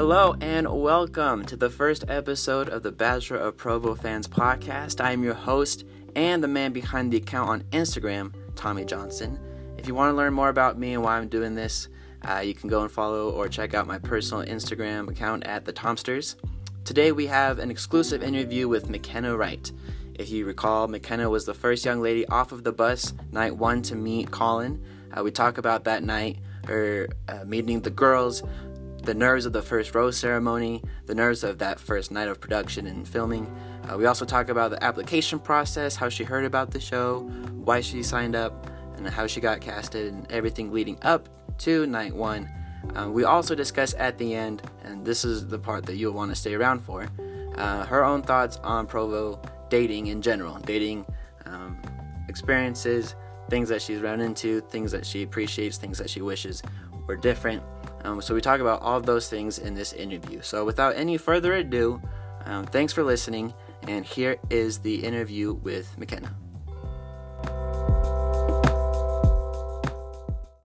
Hello and welcome to the first episode of the Bachelor of Provo Fans podcast. I am your host and the man behind the account on Instagram, Tommy Johnson. If you want to learn more about me and why I'm doing this, uh, you can go and follow or check out my personal Instagram account at the Tomsters. Today we have an exclusive interview with McKenna Wright. If you recall, McKenna was the first young lady off of the bus night one to meet Colin. Uh, we talk about that night, her uh, meeting the girls, the nerves of the first rose ceremony, the nerves of that first night of production and filming. Uh, we also talk about the application process, how she heard about the show, why she signed up, and how she got casted, and everything leading up to night one. Uh, we also discuss at the end, and this is the part that you'll want to stay around for, uh, her own thoughts on Provo dating in general, dating um, experiences, things that she's run into, things that she appreciates, things that she wishes were different. Um, so we talk about all of those things in this interview. So without any further ado, um, thanks for listening, and here is the interview with McKenna.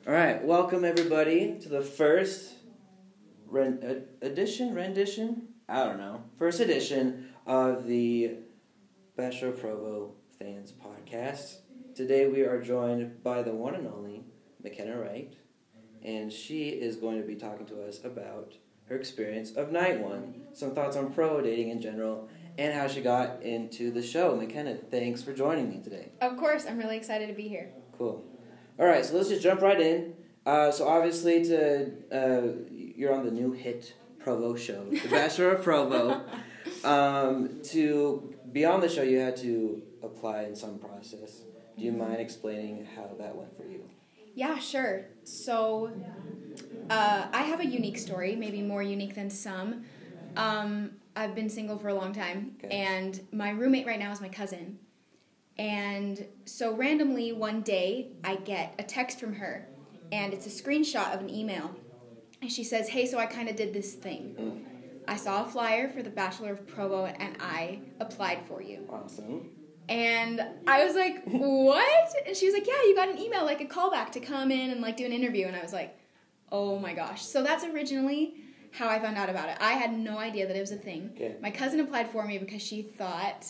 All right, welcome everybody to the first ren- edition, rendition, I don't know, first edition of the Bachelor Provo Fans Podcast. Today we are joined by the one and only McKenna Wright and she is going to be talking to us about her experience of night one, some thoughts on pro dating in general, and how she got into the show. McKenna, thanks for joining me today. Of course, I'm really excited to be here. Cool. All right, so let's just jump right in. Uh, so obviously, to uh, you're on the new hit Provo show, The Bachelor of Provo. Um, to be on the show, you had to apply in some process. Do you mind explaining how that went for you? Yeah, sure. So, uh, I have a unique story, maybe more unique than some. Um, I've been single for a long time, okay. and my roommate right now is my cousin. And so, randomly, one day, I get a text from her, and it's a screenshot of an email. And she says, Hey, so I kind of did this thing. I saw a flyer for the Bachelor of Provo, and I applied for you. Awesome. And I was like, what? And she was like, yeah, you got an email, like a callback to come in and like do an interview. And I was like, oh my gosh. So that's originally how I found out about it. I had no idea that it was a thing. Okay. My cousin applied for me because she thought,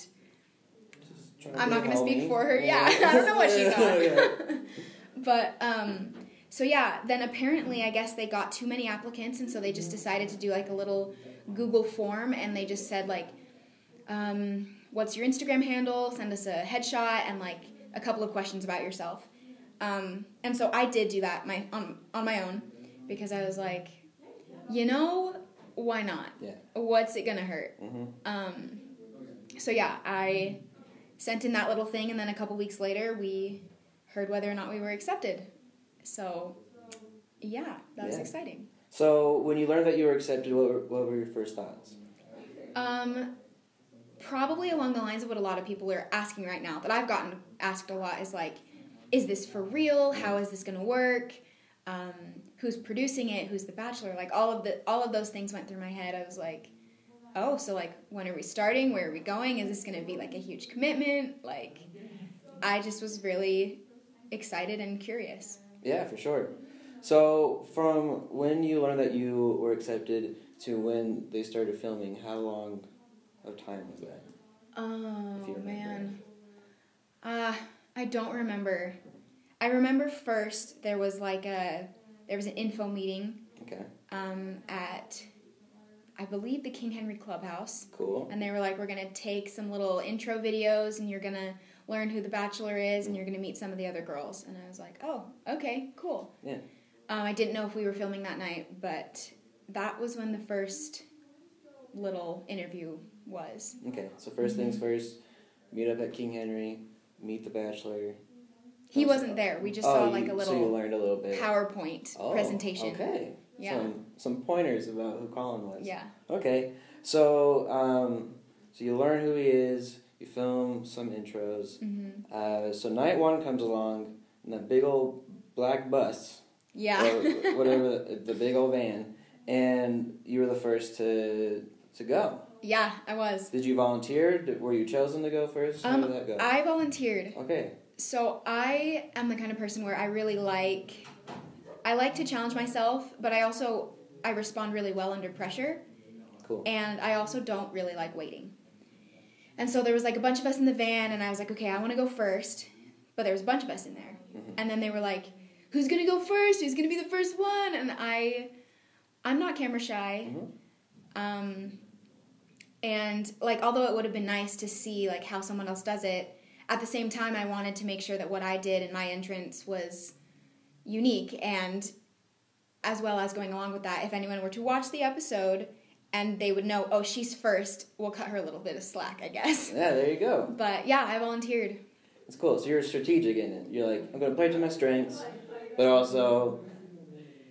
I'm not going to speak for her. Yeah, I don't know what she thought. but, um, so yeah, then apparently I guess they got too many applicants and so they just decided to do like a little Google form and they just said like, um, what's your Instagram handle? Send us a headshot and like a couple of questions about yourself. Um, and so I did do that my on on my own because I was like, you know, why not? Yeah. What's it gonna hurt? Mm-hmm. Um, so yeah, I sent in that little thing, and then a couple weeks later, we heard whether or not we were accepted. So yeah, that was exciting. So when you learned that you were accepted, what were, what were your first thoughts? Um, probably along the lines of what a lot of people are asking right now that I've gotten asked a lot is like, is this for real? How is this going to work? Um, who's producing it? Who's the bachelor? Like all of the all of those things went through my head. I was like, oh, so like when are we starting? Where are we going? Is this going to be like a huge commitment? Like, I just was really excited and curious. Yeah, for sure. So from when you learned that you were accepted to when they started filming, how long of time was that? Oh man, uh, I don't remember. I remember first there was like a there was an info meeting. Okay. Um, at I believe the King Henry Clubhouse. Cool. And they were like, we're gonna take some little intro videos, and you're gonna learn who the Bachelor is, and you're gonna meet some of the other girls. And I was like, oh, okay, cool. Yeah. Um, I didn't know if we were filming that night, but that was when the first little interview was. Okay, so 1st mm-hmm. things first, meet up at King Henry, meet the Bachelor. He wasn't there. We just oh, saw like you, a little. So you learned a little bit. PowerPoint oh, presentation. Okay. Yeah. Some some pointers about who Colin was. Yeah. Okay, so um, so you learn who he is. You film some intros. Mm-hmm. Uh, so night one comes along, and that big old black bus. Yeah. whatever the, the big old van, and you were the first to to go. Yeah, I was. Did you volunteer? Did, were you chosen to go first? How um, did that go? I volunteered. Okay. So I am the kind of person where I really like, I like to challenge myself, but I also I respond really well under pressure. Cool. And I also don't really like waiting. And so there was like a bunch of us in the van, and I was like, okay, I want to go first. But there was a bunch of us in there. Mm-hmm. And then they were like, who's going to go first? Who's going to be the first one? And I, I'm not camera shy. Mm-hmm. Um, and like, although it would have been nice to see like how someone else does it, at the same time, I wanted to make sure that what I did in my entrance was unique and as well as going along with that, if anyone were to watch the episode and they would know, oh, she's first, we'll cut her a little bit of slack, I guess. Yeah, there you go. But yeah, I volunteered. It's cool. So you're strategic in it. You're like, I'm going to play to my strengths, but also,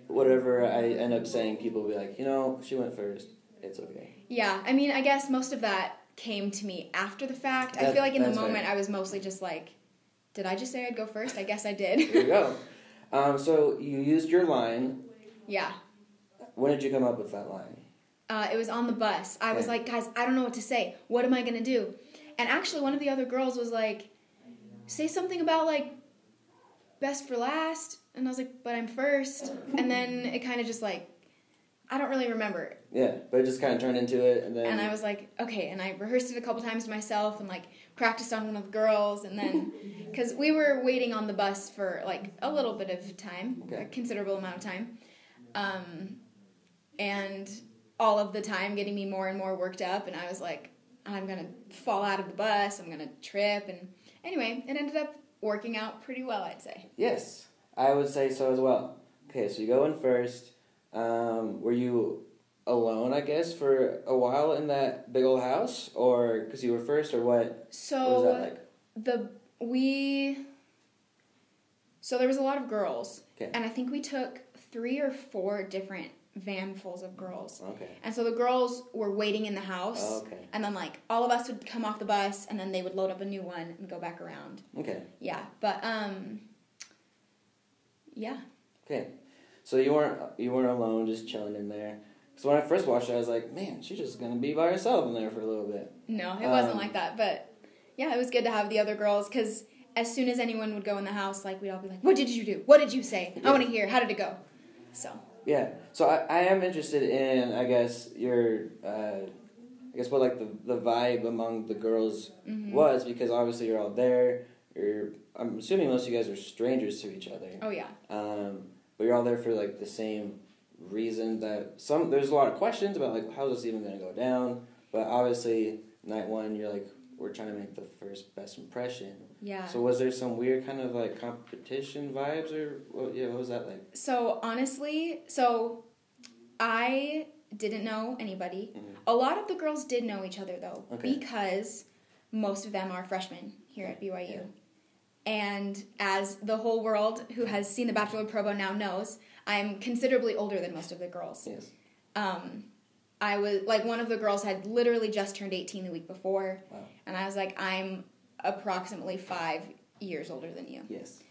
whatever I end up saying, people will be like, you know, she went first. It's okay. Yeah, I mean, I guess most of that came to me after the fact. That, I feel like in the moment I was mostly just like, did I just say I'd go first? I guess I did. there you go. Um, so you used your line. Yeah. When did you come up with that line? Uh, it was on the bus. I okay. was like, guys, I don't know what to say. What am I gonna do? And actually, one of the other girls was like, say something about like best for last. And I was like, but I'm first. And then it kind of just like I don't really remember. Yeah, but it just kind of turned into it, and then. And I was like, okay, and I rehearsed it a couple times to myself, and like practiced on one of the girls, and then because we were waiting on the bus for like a little bit of time, okay. a considerable amount of time, um, and all of the time getting me more and more worked up, and I was like, I'm gonna fall out of the bus, I'm gonna trip, and anyway, it ended up working out pretty well, I'd say. Yes, I would say so as well. Okay, so you go in first um, were you alone, I guess, for a while in that big old house, or because you were first, or what? So what like? the we. So there was a lot of girls, okay. and I think we took three or four different vanfuls of girls. Okay. And so the girls were waiting in the house. Oh, okay. And then like all of us would come off the bus and then they would load up a new one and go back around. Okay. Yeah, but um yeah. Okay. So you weren't you weren't alone, just chilling in there. Because when I first watched it, I was like, man, she's just gonna be by herself in there for a little bit. No, it um, wasn't like that. But yeah, it was good to have the other girls because as soon as anyone would go in the house, like we'd all be like, "What did you do? What did you say? Yeah. I want to hear. How did it go?" So. Yeah. So I, I am interested in, I guess your, uh, I guess what like the the vibe among the girls mm-hmm. was because obviously you're all there. You're I'm assuming most of you guys are strangers to each other. Oh yeah. Um, but you're all there for like the same reason that some there's a lot of questions about like how's this even going to go down but obviously night one you're like we're trying to make the first best impression yeah so was there some weird kind of like competition vibes or what, yeah what was that like so honestly so i didn't know anybody mm-hmm. a lot of the girls did know each other though okay. because most of them are freshmen here at byu yeah. And as the whole world who has seen The Bachelor Provo now knows, I'm considerably older than most of the girls. Yes. Um, I was like one of the girls had literally just turned 18 the week before, wow. and I was like, I'm approximately five years older than you. Yes.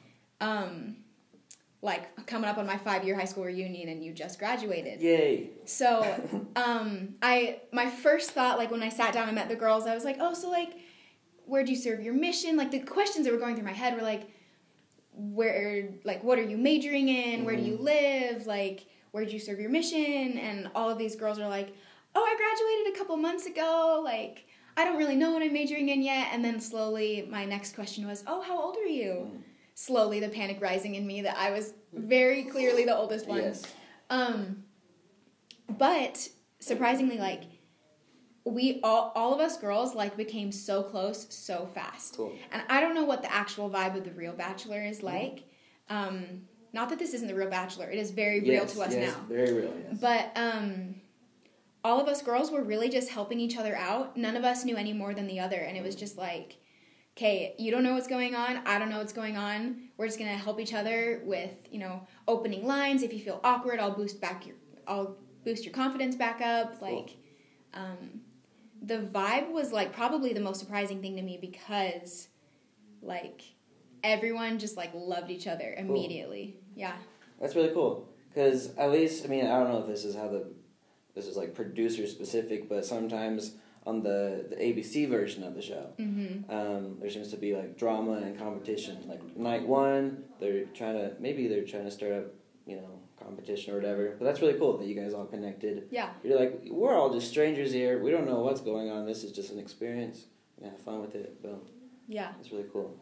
Um, like coming up on my five year high school reunion, and you just graduated. Yay! So, um, I my first thought, like when I sat down and met the girls, I was like, oh, so like where do you serve your mission? Like the questions that were going through my head were like, where, like, what are you majoring in? Where do you mm-hmm. live? Like, where do you serve your mission? And all of these girls are like, oh, I graduated a couple months ago. Like, I don't really know what I'm majoring in yet. And then slowly, my next question was, oh, how old are you? Mm-hmm. Slowly, the panic rising in me that I was very clearly the oldest one. Yes. Um, but surprisingly, like we all all of us girls like became so close so fast. Cool. And I don't know what the actual vibe of the real Bachelor is mm-hmm. like. Mm-hmm. Um, not that this isn't the real Bachelor; it is very yes, real to us yes, now. Very real. Yes. But um, all of us girls were really just helping each other out. None of us knew any more than the other, and it was just like, okay, you don't know what's going on. I don't know what's going on. We're just gonna help each other with you know opening lines. If you feel awkward, I'll boost back your I'll boost your confidence back up. Like. Cool. Um, the vibe was like probably the most surprising thing to me because like everyone just like loved each other immediately. Cool. Yeah. That's really cool because at least I mean I don't know if this is how the this is like producer specific, but sometimes on the, the ABC version of the show, mm-hmm. um, there seems to be like drama and competition. Like night one, they're trying to maybe they're trying to start up you know competition or whatever. But that's really cool that you guys all connected. Yeah. You're like we're all just strangers here. We don't know what's going on. This is just an experience. And have fun with it. Boom. Yeah. It's really cool.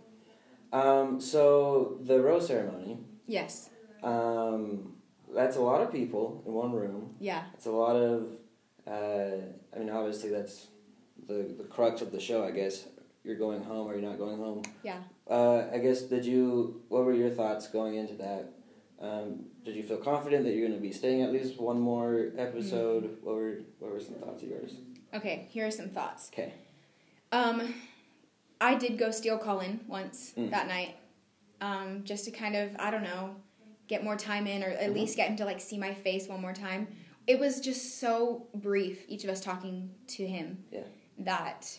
Um, so the rose ceremony. Yes. Um, that's a lot of people in one room. Yeah. It's a lot of. Uh, I mean, obviously that's the the crux of the show. I guess you're going home or you're not going home. Yeah. Uh, I guess did you? What were your thoughts going into that? Um, did you feel confident that you're going to be staying at least one more episode? Mm. What were What were some thoughts of yours? Okay, here are some thoughts. Okay. Um, I did go steal Colin once mm. that night, um, just to kind of I don't know, get more time in or at mm-hmm. least get him to like see my face one more time. It was just so brief, each of us talking to him. Yeah. That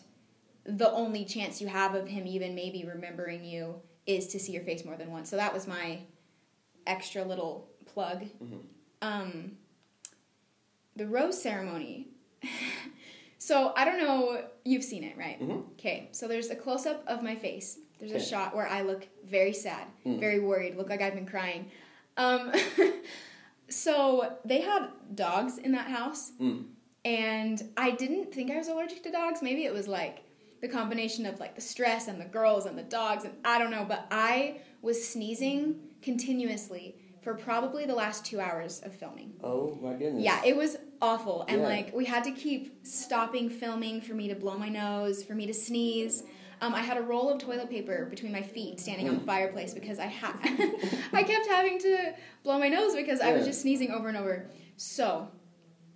the only chance you have of him even maybe remembering you is to see your face more than once. So that was my extra little plug. Mm-hmm. Um, the rose ceremony. so I don't know. You've seen it, right? Mm-hmm. Okay. So there's a close up of my face. There's okay. a shot where I look very sad, mm. very worried, look like I've been crying. Um, so they had dogs in that house, mm. and I didn't think I was allergic to dogs. Maybe it was like the combination of like the stress and the girls and the dogs and I don't know, but I was sneezing continuously for probably the last two hours of filming. Oh my goodness. Yeah, it was awful. And yeah. like we had to keep stopping filming for me to blow my nose, for me to sneeze. Um, I had a roll of toilet paper between my feet standing on the hmm. fireplace because I had I kept having to blow my nose because yeah. I was just sneezing over and over. So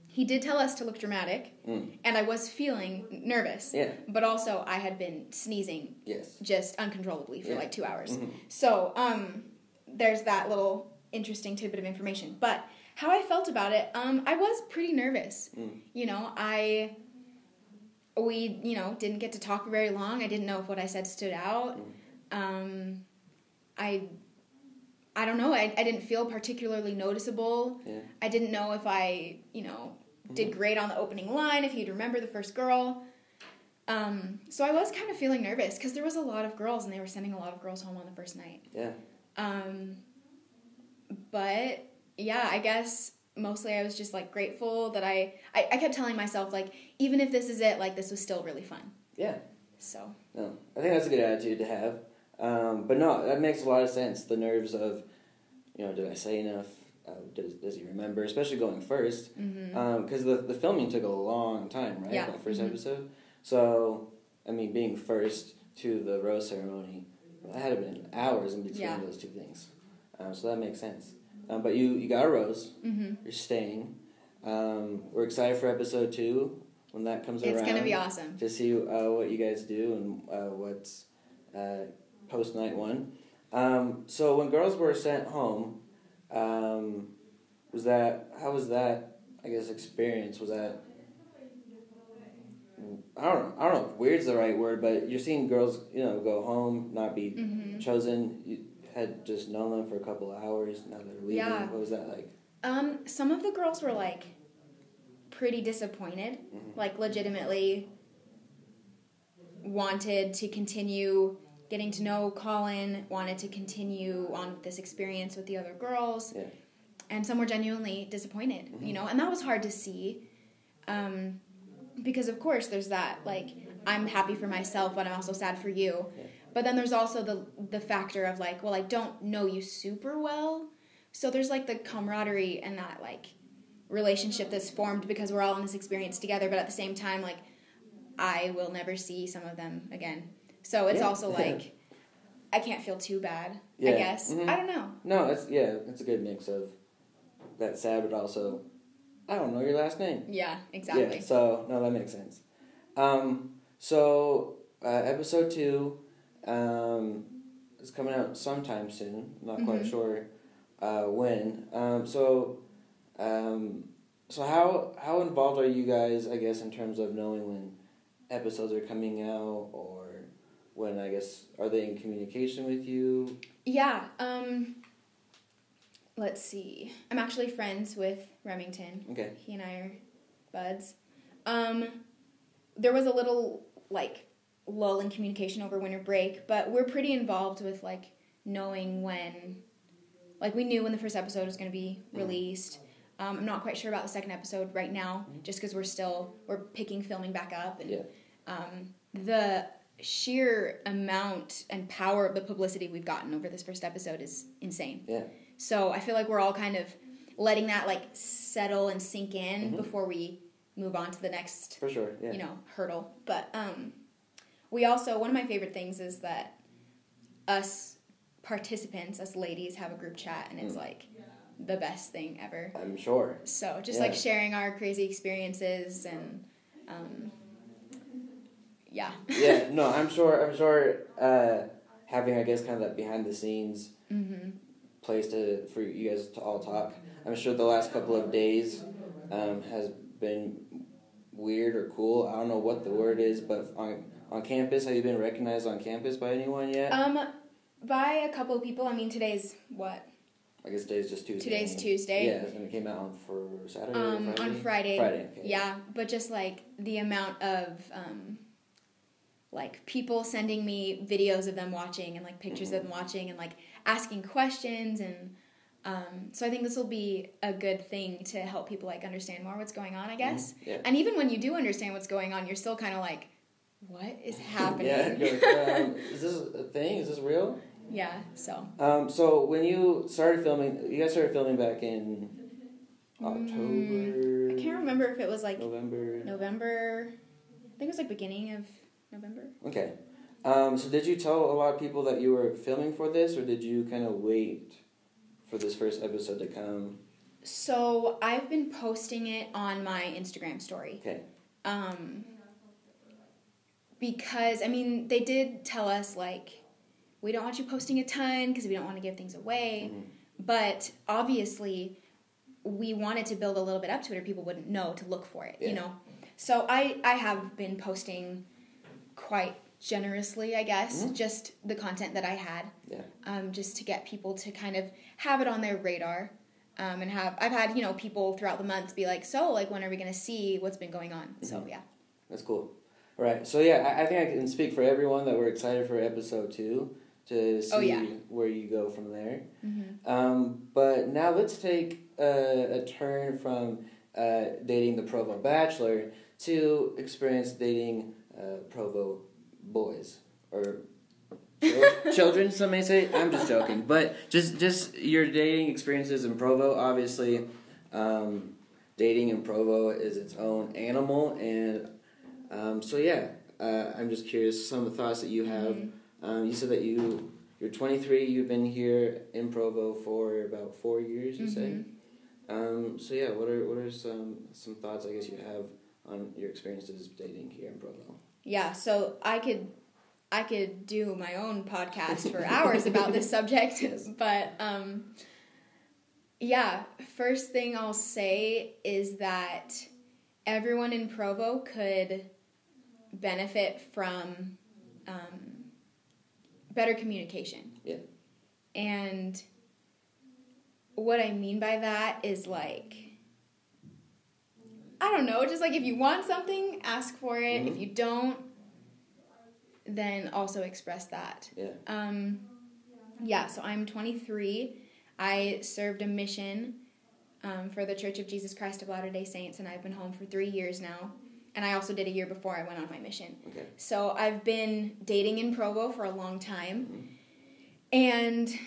he did tell us to look dramatic, mm. and I was feeling nervous. Yeah. But also, I had been sneezing. Yes. Just uncontrollably for yeah. like two hours. Mm-hmm. So, um, there's that little interesting tidbit of information. But how I felt about it, um, I was pretty nervous. Mm. You know, I we you know didn't get to talk very long. I didn't know if what I said stood out. Mm. Um, I I don't know. I, I didn't feel particularly noticeable. Yeah. I didn't know if I, you know, did great on the opening line, if he'd remember the first girl. Um, so I was kind of feeling nervous because there was a lot of girls and they were sending a lot of girls home on the first night. Yeah. Um, but yeah, I guess mostly I was just like grateful that I, I, I kept telling myself like even if this is it, like this was still really fun. Yeah. So. No, I think that's a good attitude to have. Um, but no, that makes a lot of sense. The nerves of, you know, did I say enough? Uh, does, does he remember? Especially going first, because mm-hmm. um, the the filming took a long time, right? Yeah. That 1st mm-hmm. episode. So, I mean, being first to the rose ceremony, that had been hours in between yeah. those two things. Um, so that makes sense. Um, but you you got a rose. Mm-hmm. You're staying. Um, we're excited for episode two when that comes it's around. It's gonna be awesome to see uh, what you guys do and uh, what's uh, post night one. Um, so when girls were sent home, um, was that how was that? I guess experience was that. I don't know. I don't know if weird's the right word, but you're seeing girls, you know, go home, not be mm-hmm. chosen. You had just known them for a couple of hours. Now they're leaving. Yeah. What was that like? Um, some of the girls were like pretty disappointed, mm-hmm. like legitimately wanted to continue getting to know Colin, wanted to continue on with this experience with the other girls. Yeah. And some were genuinely disappointed, mm-hmm. you know, and that was hard to see. Um, because of course there's that like I'm happy for myself but I'm also sad for you. Yeah. But then there's also the the factor of like, well, I don't know you super well. So there's like the camaraderie and that like relationship that's formed because we're all in this experience together, but at the same time like I will never see some of them again. So it's yeah. also like I can't feel too bad. Yeah. I guess mm-hmm. I don't know. No, it's yeah, it's a good mix of that sad, but also I don't know your last name. Yeah, exactly. Yeah, so no, that makes sense. Um, so uh, episode two um, is coming out sometime soon. I'm not mm-hmm. quite sure uh, when. Um, so um, so how how involved are you guys? I guess in terms of knowing when episodes are coming out or when I guess are they in communication with you? Yeah. Um, let's see. I'm actually friends with Remington. Okay. He and I are buds. Um, there was a little like lull in communication over winter break, but we're pretty involved with like knowing when like we knew when the first episode was going to be mm-hmm. released. Um, I'm not quite sure about the second episode right now, mm-hmm. just because we're still we're picking filming back up, and yeah. um, the sheer amount and power of the publicity we've gotten over this first episode is insane. Yeah. So I feel like we're all kind of letting that like settle and sink in mm-hmm. before we move on to the next for sure yeah. you know hurdle but um we also one of my favorite things is that us participants us ladies have a group chat and it's mm. like the best thing ever i'm sure so just yeah. like sharing our crazy experiences and um yeah yeah no i'm sure i'm sure uh having i guess kind of that behind the scenes mm-hmm. place to for you guys to all talk i'm sure the last couple of days um, has been weird or cool. I don't know what the word is, but on on campus, have you been recognized on campus by anyone yet? Um, by a couple of people. I mean, today's what? I guess today's just Tuesday. Today's Tuesday. Yeah, and it came out on for Saturday. Um, Friday? on Friday. Friday. Okay. Yeah, but just like the amount of um, like people sending me videos of them watching and like pictures mm-hmm. of them watching and like asking questions and um, so I think this will be a good thing to help people like understand more what's going on, I guess. Mm-hmm. Yeah. And even when you do understand what's going on, you're still kind of like, what is happening? yeah. um, is this a thing? Is this real? Yeah. So. Um. So when you started filming, you guys started filming back in October. Mm, I can't remember if it was like November. November. I think it was like beginning of November. Okay. Um, so did you tell a lot of people that you were filming for this, or did you kind of wait? for this first episode to come? So I've been posting it on my Instagram story. Okay. Um, because I mean, they did tell us like we don't want you posting a ton because we don't want to give things away. Mm-hmm. But obviously, we wanted to build a little bit up to it, or people wouldn't know to look for it. Yeah. You know. So I I have been posting quite generously, I guess, mm-hmm. just the content that I had. Yeah. Um, just to get people to kind of have it on their radar. Um, and have I've had you know people throughout the months be like, so like when are we gonna see what's been going on? Mm-hmm. So yeah. That's cool. Right. So yeah, I, I, think I can speak for everyone that we're excited for episode two to oh, see oh, yeah. where you go from there. Mm-hmm. Um, but now let's take a, a turn from uh, dating the Provo Bachelor to experience dating uh, Provo boys or children. Some may say. I'm just joking, but just just your dating experiences in Provo. Obviously, um, dating in Provo is its own animal, and um, so yeah, uh, I'm just curious some of the thoughts that you have. Mm-hmm. Um, you said that you you're 23. You've been here in Provo for about four years. You mm-hmm. say. Um, so yeah, what are what are some some thoughts I guess you have on your experiences dating here in Provo? yeah, so I could I could do my own podcast for hours about this subject, but um, yeah, first thing I'll say is that everyone in Provo could benefit from um, better communication. Yeah. And what I mean by that is like I don't know, just like if you want something, ask for it. Mm-hmm. If you don't, then also express that. Yeah. Um, yeah, so I'm 23. I served a mission um, for the Church of Jesus Christ of Latter day Saints, and I've been home for three years now. And I also did a year before I went on my mission. Okay. So I've been dating in Provo for a long time. Mm-hmm. And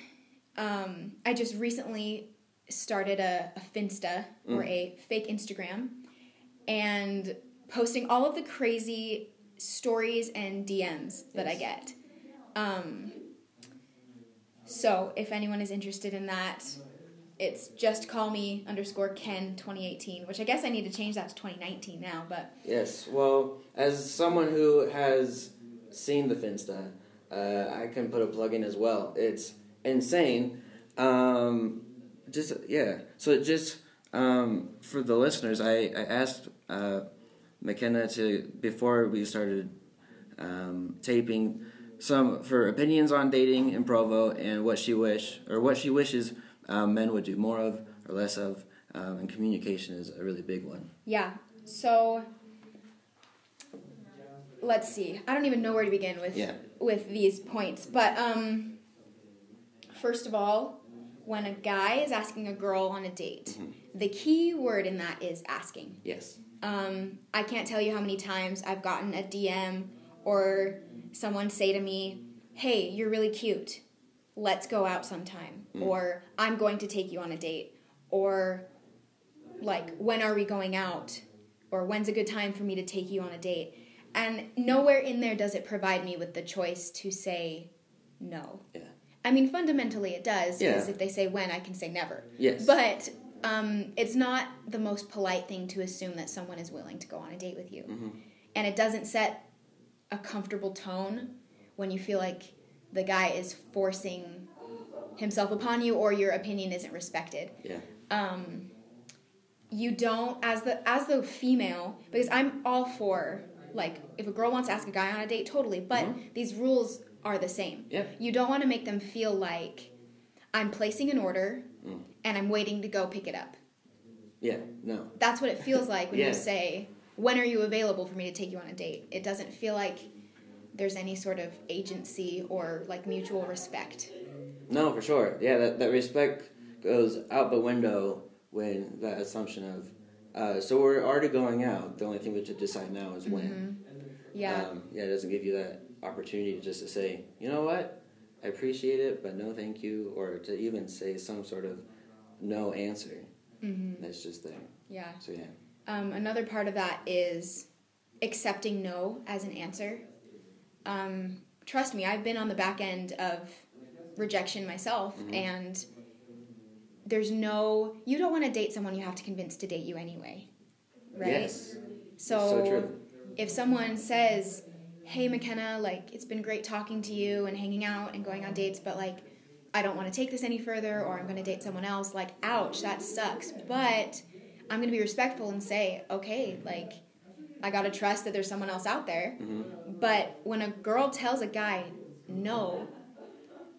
um, I just recently started a, a Finsta, mm. or a fake Instagram and posting all of the crazy stories and DMs that. I get. Um, so if anyone is interested in that, it's just call me underscore Ken 2018, which I guess I need to change that to 2019 now. But yes, well, as someone who has seen the Finsta, uh, I can put a plug in as well. It's insane. Um, just yeah, so just um, for the listeners, I, I asked uh, McKenna to before we started um, taping some for opinions on dating in Provo and what she wish or what she wishes um, men would do more of or less of, um, and communication is a really big one. Yeah. So let's see. I don't even know where to begin with yeah. with these points, but um, first of all, when a guy is asking a girl on a date, mm-hmm. the key word in that is asking. Yes. Um, I can't tell you how many times I've gotten a DM or someone say to me, "Hey, you're really cute. Let's go out sometime." Mm. Or "I'm going to take you on a date." Or like, "When are we going out?" Or "When's a good time for me to take you on a date?" And nowhere in there does it provide me with the choice to say no. Yeah. I mean, fundamentally it does, because yeah. if they say when, I can say never. Yes. But um, it's not the most polite thing to assume that someone is willing to go on a date with you. Mm-hmm. And it doesn't set a comfortable tone when you feel like the guy is forcing himself upon you or your opinion isn't respected. Yeah. Um, you don't as the as the female because I'm all for like if a girl wants to ask a guy on a date totally but mm-hmm. these rules are the same. Yeah. You don't want to make them feel like I'm placing an order mm. and I'm waiting to go pick it up. Yeah, no. That's what it feels like when yeah. you say, When are you available for me to take you on a date? It doesn't feel like there's any sort of agency or like mutual respect. No, for sure. Yeah, that, that respect goes out the window when that assumption of, uh, so we're already going out. The only thing we have to decide now is when. Mm-hmm. Yeah. Um, yeah, it doesn't give you that opportunity just to say, you know what, I appreciate it, but no thank you, or to even say some sort of no answer. Mm-hmm. That's just there. Yeah. So yeah. Um, another part of that is accepting no as an answer. Um, trust me, I've been on the back end of rejection myself, mm-hmm. and there's no. You don't want to date someone you have to convince to date you anyway, right? Yes. So, so if someone says, hey mckenna like it's been great talking to you and hanging out and going on dates but like i don't want to take this any further or i'm going to date someone else like ouch that sucks but i'm going to be respectful and say okay like i got to trust that there's someone else out there mm-hmm. but when a girl tells a guy no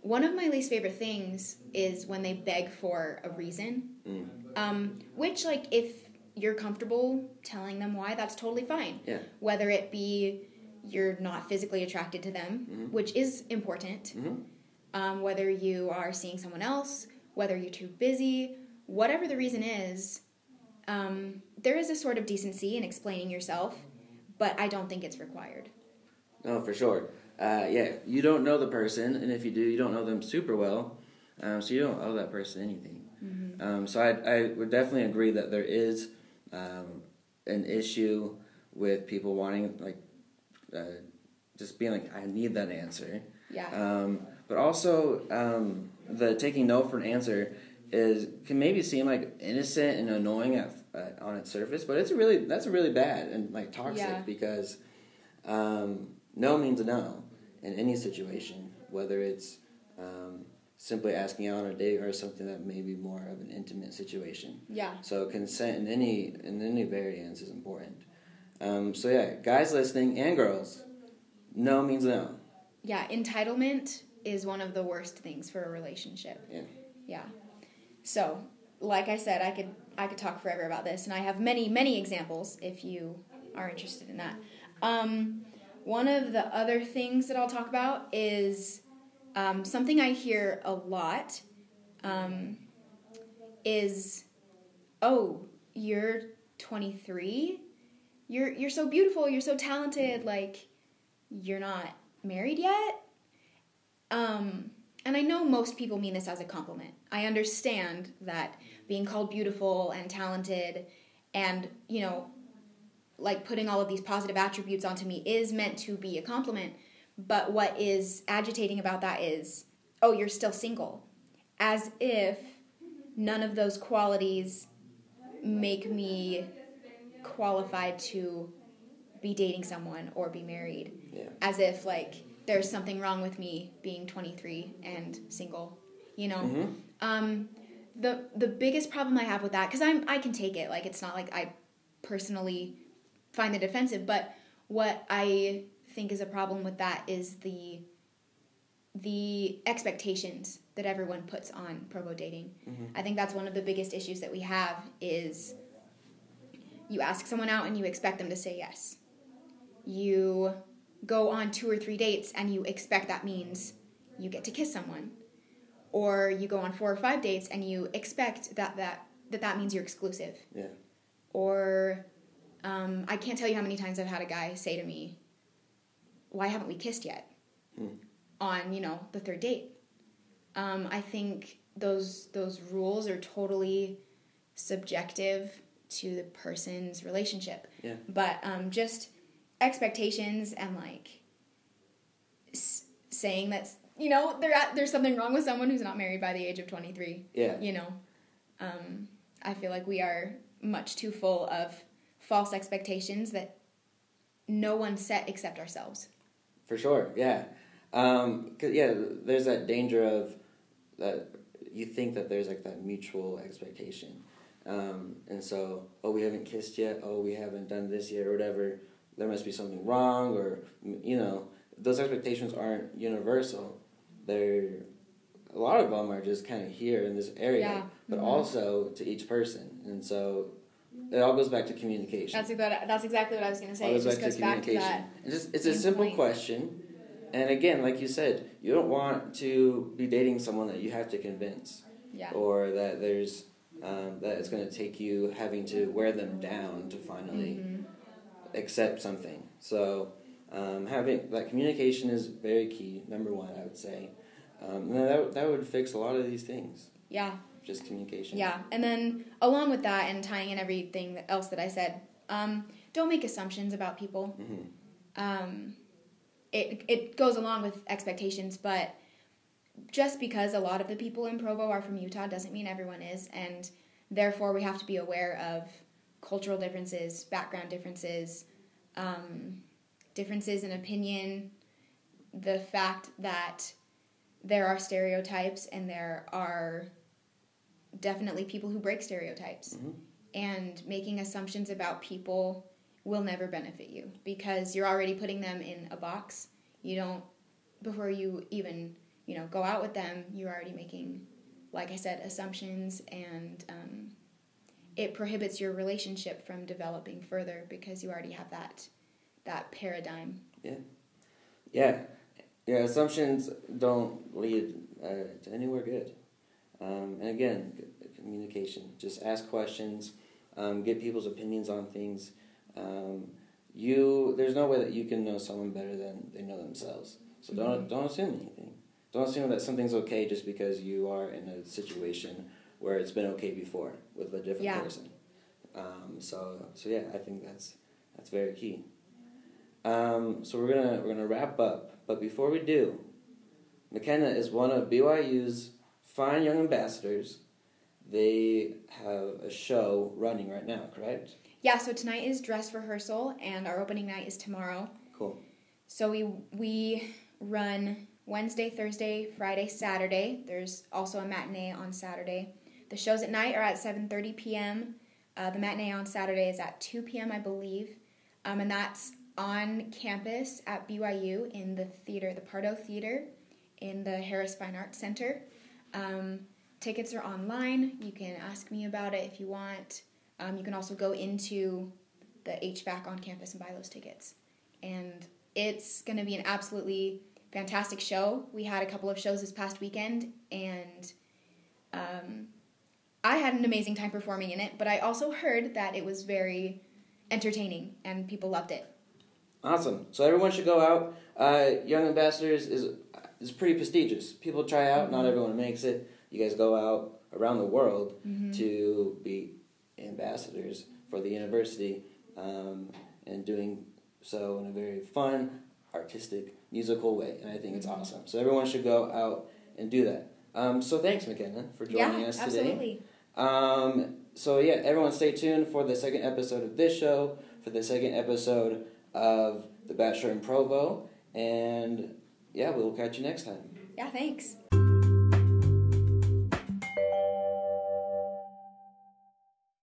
one of my least favorite things is when they beg for a reason mm. um, which like if you're comfortable telling them why that's totally fine yeah. whether it be you're not physically attracted to them, mm-hmm. which is important. Mm-hmm. Um, whether you are seeing someone else, whether you're too busy, whatever the reason is, um, there is a sort of decency in explaining yourself, but I don't think it's required. No, for sure. Uh, yeah, you don't know the person, and if you do, you don't know them super well, um, so you don't owe that person anything. Mm-hmm. Um, so I, I would definitely agree that there is um, an issue with people wanting like uh, just being like, I need that answer. Yeah. Um, but also, um, the taking no for an answer is can maybe seem like innocent and annoying at, uh, on its surface, but it's really that's really bad and like toxic yeah. because um, no means no in any situation, whether it's um, simply asking out on a date or something that may be more of an intimate situation. Yeah. So consent in any in any variance is important. Um, so yeah, guys listening and girls, no means no. Yeah, entitlement is one of the worst things for a relationship. Yeah. Yeah. So, like I said, I could I could talk forever about this, and I have many many examples if you are interested in that. Um, one of the other things that I'll talk about is um, something I hear a lot. Um, is, oh, you're 23 you're you're so beautiful, you're so talented, like you're not married yet. Um, and I know most people mean this as a compliment. I understand that being called beautiful and talented and, you know, like putting all of these positive attributes onto me is meant to be a compliment. But what is agitating about that is, oh, you're still single. As if none of those qualities make me qualified to be dating someone or be married. Yeah. As if like there's something wrong with me being 23 and single, you know. Mm-hmm. Um, the the biggest problem I have with that because I'm I can take it like it's not like I personally find it offensive, but what I think is a problem with that is the the expectations that everyone puts on provo dating. Mm-hmm. I think that's one of the biggest issues that we have is you ask someone out and you expect them to say yes. You go on two or three dates and you expect that means you get to kiss someone. Or you go on four or five dates and you expect that that that, that means you're exclusive. Yeah. Or um, I can't tell you how many times I've had a guy say to me, "Why haven't we kissed yet?" Hmm. On you know the third date. Um, I think those those rules are totally subjective to the person's relationship. Yeah. But um, just expectations and like s- saying that you know there there's something wrong with someone who's not married by the age of 23. Yeah. You know, um, I feel like we are much too full of false expectations that no one set except ourselves. For sure, yeah. Um, cause yeah, there's that danger of that you think that there's like that mutual expectation, um, and so oh we haven't kissed yet, oh we haven't done this yet or whatever. There must be something wrong, or you know those expectations aren't universal. They're a lot of them are just kind of here in this area, Yeah. but Mhm. also to each person, and so it all goes back to communication. That's exactly that's exactly what I was gonna say. All It just back goes to back to communication. that. It's just it's a simple point. question, and again, like you said, you don't want to be dating someone that you have to convince, Yeah. or that there's um, that it's going to take you having to wear them down to finally Mhm. accept something. So um, having that communication is very key. Number one, I would say, um, and that that would fix a lot of these things. Yeah. Just communication. Yeah, and then along with that, and tying in everything else that I said, um, don't make assumptions about people. hmm Um, it it goes along with expectations, but just because a lot of the people in Provo are from Utah doesn't mean everyone is, and therefore we have to be aware of cultural differences, background differences, um, differences in opinion, the fact that there are stereotypes and there are definitely people who break stereotypes. Mhm. And making assumptions about people will never benefit you because you're already putting them in a box. You don't, before you even, you know, go out with them, you're already making, like I said, assumptions and um, it prohibits your relationship from developing further because you already have that that paradigm. Yeah, yeah. Yeah, Assumptions don't lead uh, to anywhere good. Um, and again, communication. Just ask questions. Um, get people's opinions on things. Um, you there's no way that you can know someone better than they know themselves. So don't don't assume anything. Don't assume that something's okay just because you are in a situation where it's been okay before with a different Yeah. person. Um, so so yeah, I think that's that's very key. Um, so we're gonna we're gonna wrap up, but before we do, McKenna is one of BYU's fine young ambassadors. They have a show running right now, correct? Yeah, so tonight is dress rehearsal and our opening night is tomorrow. Cool. So we we run Wednesday, Thursday, Friday, Saturday. There's also a matinee on Saturday. The shows at night are at 7:30 p.m. Uh, the matinee on Saturday is at 2 p.m. I believe, um, and that's on campus at BYU in the theater, the Pardoe Theater, in the Harris Fine Arts Center. Um, tickets are online. You can ask me about it if you want. Um, you can also go into the HFAC on campus and buy those tickets. And it's going to be an absolutely fantastic show. We had a couple of shows this past weekend, and um, I had an amazing time performing in it, but I also heard that it was very entertaining and people loved it. Awesome. So everyone should go out. Uh, Young Ambassadors is is pretty prestigious. People try out. Not everyone makes it. You guys go out around the world to be ambassadors for the university, um, and doing so in a very fun, artistic, musical way. And I think it's awesome. So everyone should go out and do that. Um, so thanks, McKenna, for joining yeah, us today. absolutely. Um, so yeah, everyone stay tuned for the second episode of this show, for the second episode of The Bachelor in Provo, and yeah, we'll catch you next time. Yeah, thanks.